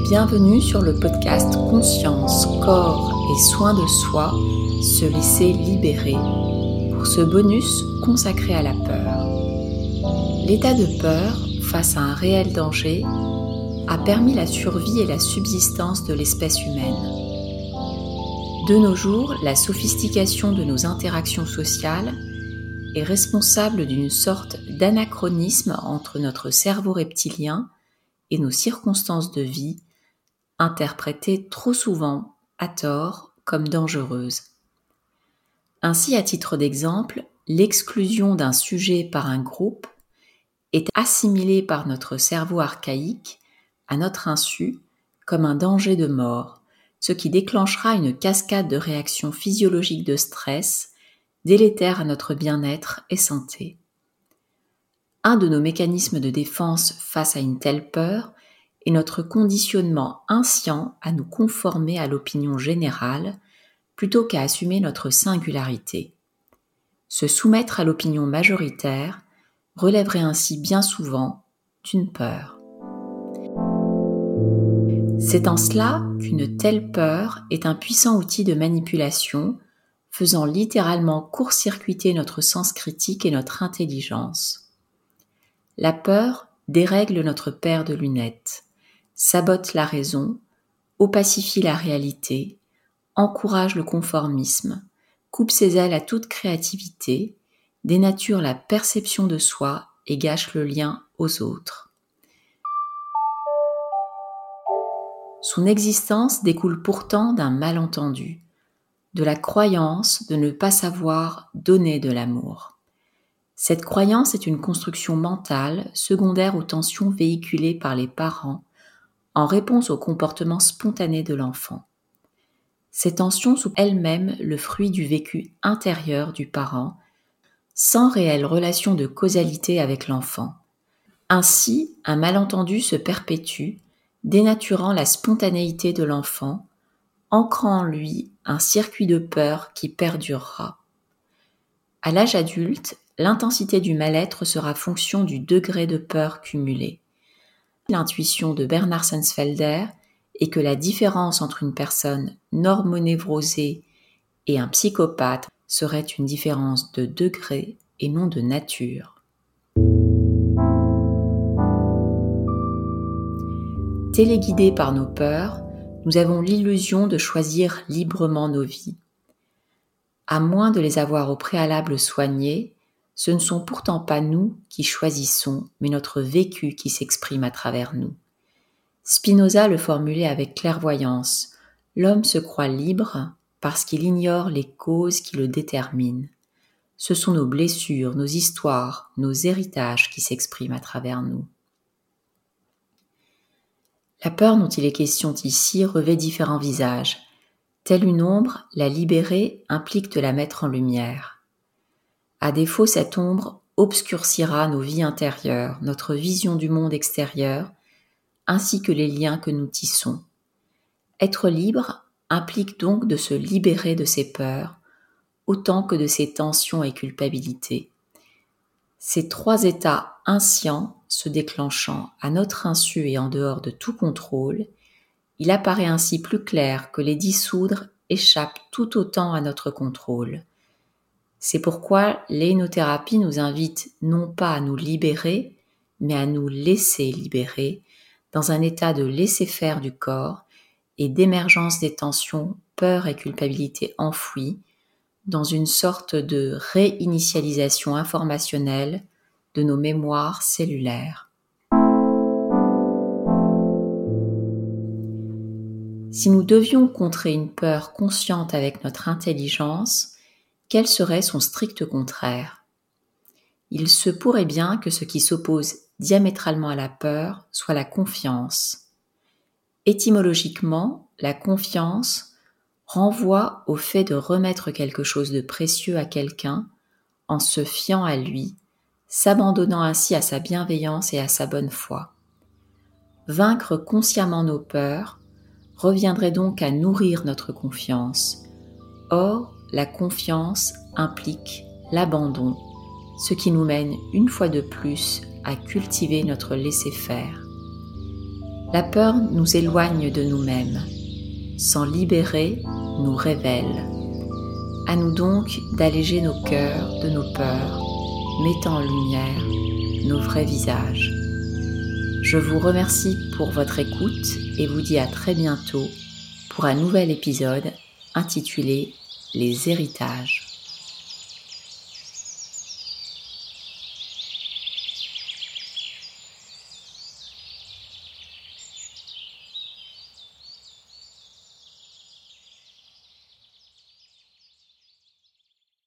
Bienvenue sur le podcast Conscience, Corps et Soins de Soi, se laisser libérer, pour ce bonus consacré à la peur. L'état de peur face à un réel danger a permis la survie et la subsistance de l'espèce humaine. De nos jours, la sophistication de nos interactions sociales est responsable d'une sorte d'anachronisme entre notre cerveau reptilien et nos circonstances de vie interprétées trop souvent, à tort, comme dangereuses. Ainsi, à titre d'exemple, l'exclusion d'un sujet par un groupe est assimilée par notre cerveau archaïque, à notre insu, comme un danger de mort, ce qui déclenchera une cascade de réactions physiologiques de stress délétères à notre bien-être et santé. Un de nos mécanismes de défense face à une telle peur et notre conditionnement inscient à nous conformer à l'opinion générale plutôt qu'à assumer notre singularité. Se soumettre à l'opinion majoritaire relèverait ainsi bien souvent d'une peur. C'est en cela qu'une telle peur est un puissant outil de manipulation, faisant littéralement court-circuiter notre sens critique et notre intelligence. La peur dérègle notre paire de lunettes sabote la raison, opacifie la réalité, encourage le conformisme, coupe ses ailes à toute créativité, dénature la perception de soi et gâche le lien aux autres. Son existence découle pourtant d'un malentendu, de la croyance de ne pas savoir donner de l'amour. Cette croyance est une construction mentale secondaire aux tensions véhiculées par les parents en réponse au comportement spontané de l'enfant. Ces tensions sont elles-mêmes le fruit du vécu intérieur du parent, sans réelle relation de causalité avec l'enfant. Ainsi, un malentendu se perpétue, dénaturant la spontanéité de l'enfant, ancrant en lui un circuit de peur qui perdurera. À l'âge adulte, l'intensité du mal-être sera fonction du degré de peur cumulé l'intuition de Bernard Sensfelder est que la différence entre une personne normonévrosée et un psychopathe serait une différence de degré et non de nature. Téléguidés par nos peurs, nous avons l'illusion de choisir librement nos vies. À moins de les avoir au préalable soignées, ce ne sont pourtant pas nous qui choisissons, mais notre vécu qui s'exprime à travers nous. Spinoza le formulait avec clairvoyance. L'homme se croit libre parce qu'il ignore les causes qui le déterminent. Ce sont nos blessures, nos histoires, nos héritages qui s'expriment à travers nous. La peur dont il est question ici revêt différents visages. Telle une ombre, la libérer implique de la mettre en lumière. À défaut, cette ombre obscurcira nos vies intérieures, notre vision du monde extérieur, ainsi que les liens que nous tissons. Être libre implique donc de se libérer de ses peurs, autant que de ses tensions et culpabilités. Ces trois états inscients se déclenchant à notre insu et en dehors de tout contrôle, il apparaît ainsi plus clair que les dissoudre échappent tout autant à notre contrôle. C'est pourquoi l'énothérapie nous invite non pas à nous libérer, mais à nous laisser libérer dans un état de laisser-faire du corps et d'émergence des tensions, peur et culpabilité enfouies, dans une sorte de réinitialisation informationnelle de nos mémoires cellulaires. Si nous devions contrer une peur consciente avec notre intelligence, quel serait son strict contraire? Il se pourrait bien que ce qui s'oppose diamétralement à la peur soit la confiance. Étymologiquement, la confiance renvoie au fait de remettre quelque chose de précieux à quelqu'un en se fiant à lui, s'abandonnant ainsi à sa bienveillance et à sa bonne foi. Vaincre consciemment nos peurs reviendrait donc à nourrir notre confiance. Or, la confiance implique l'abandon, ce qui nous mène une fois de plus à cultiver notre laisser-faire. La peur nous éloigne de nous-mêmes. S'en libérer nous révèle. À nous donc d'alléger nos cœurs de nos peurs, mettant en lumière nos vrais visages. Je vous remercie pour votre écoute et vous dis à très bientôt pour un nouvel épisode intitulé Les héritages.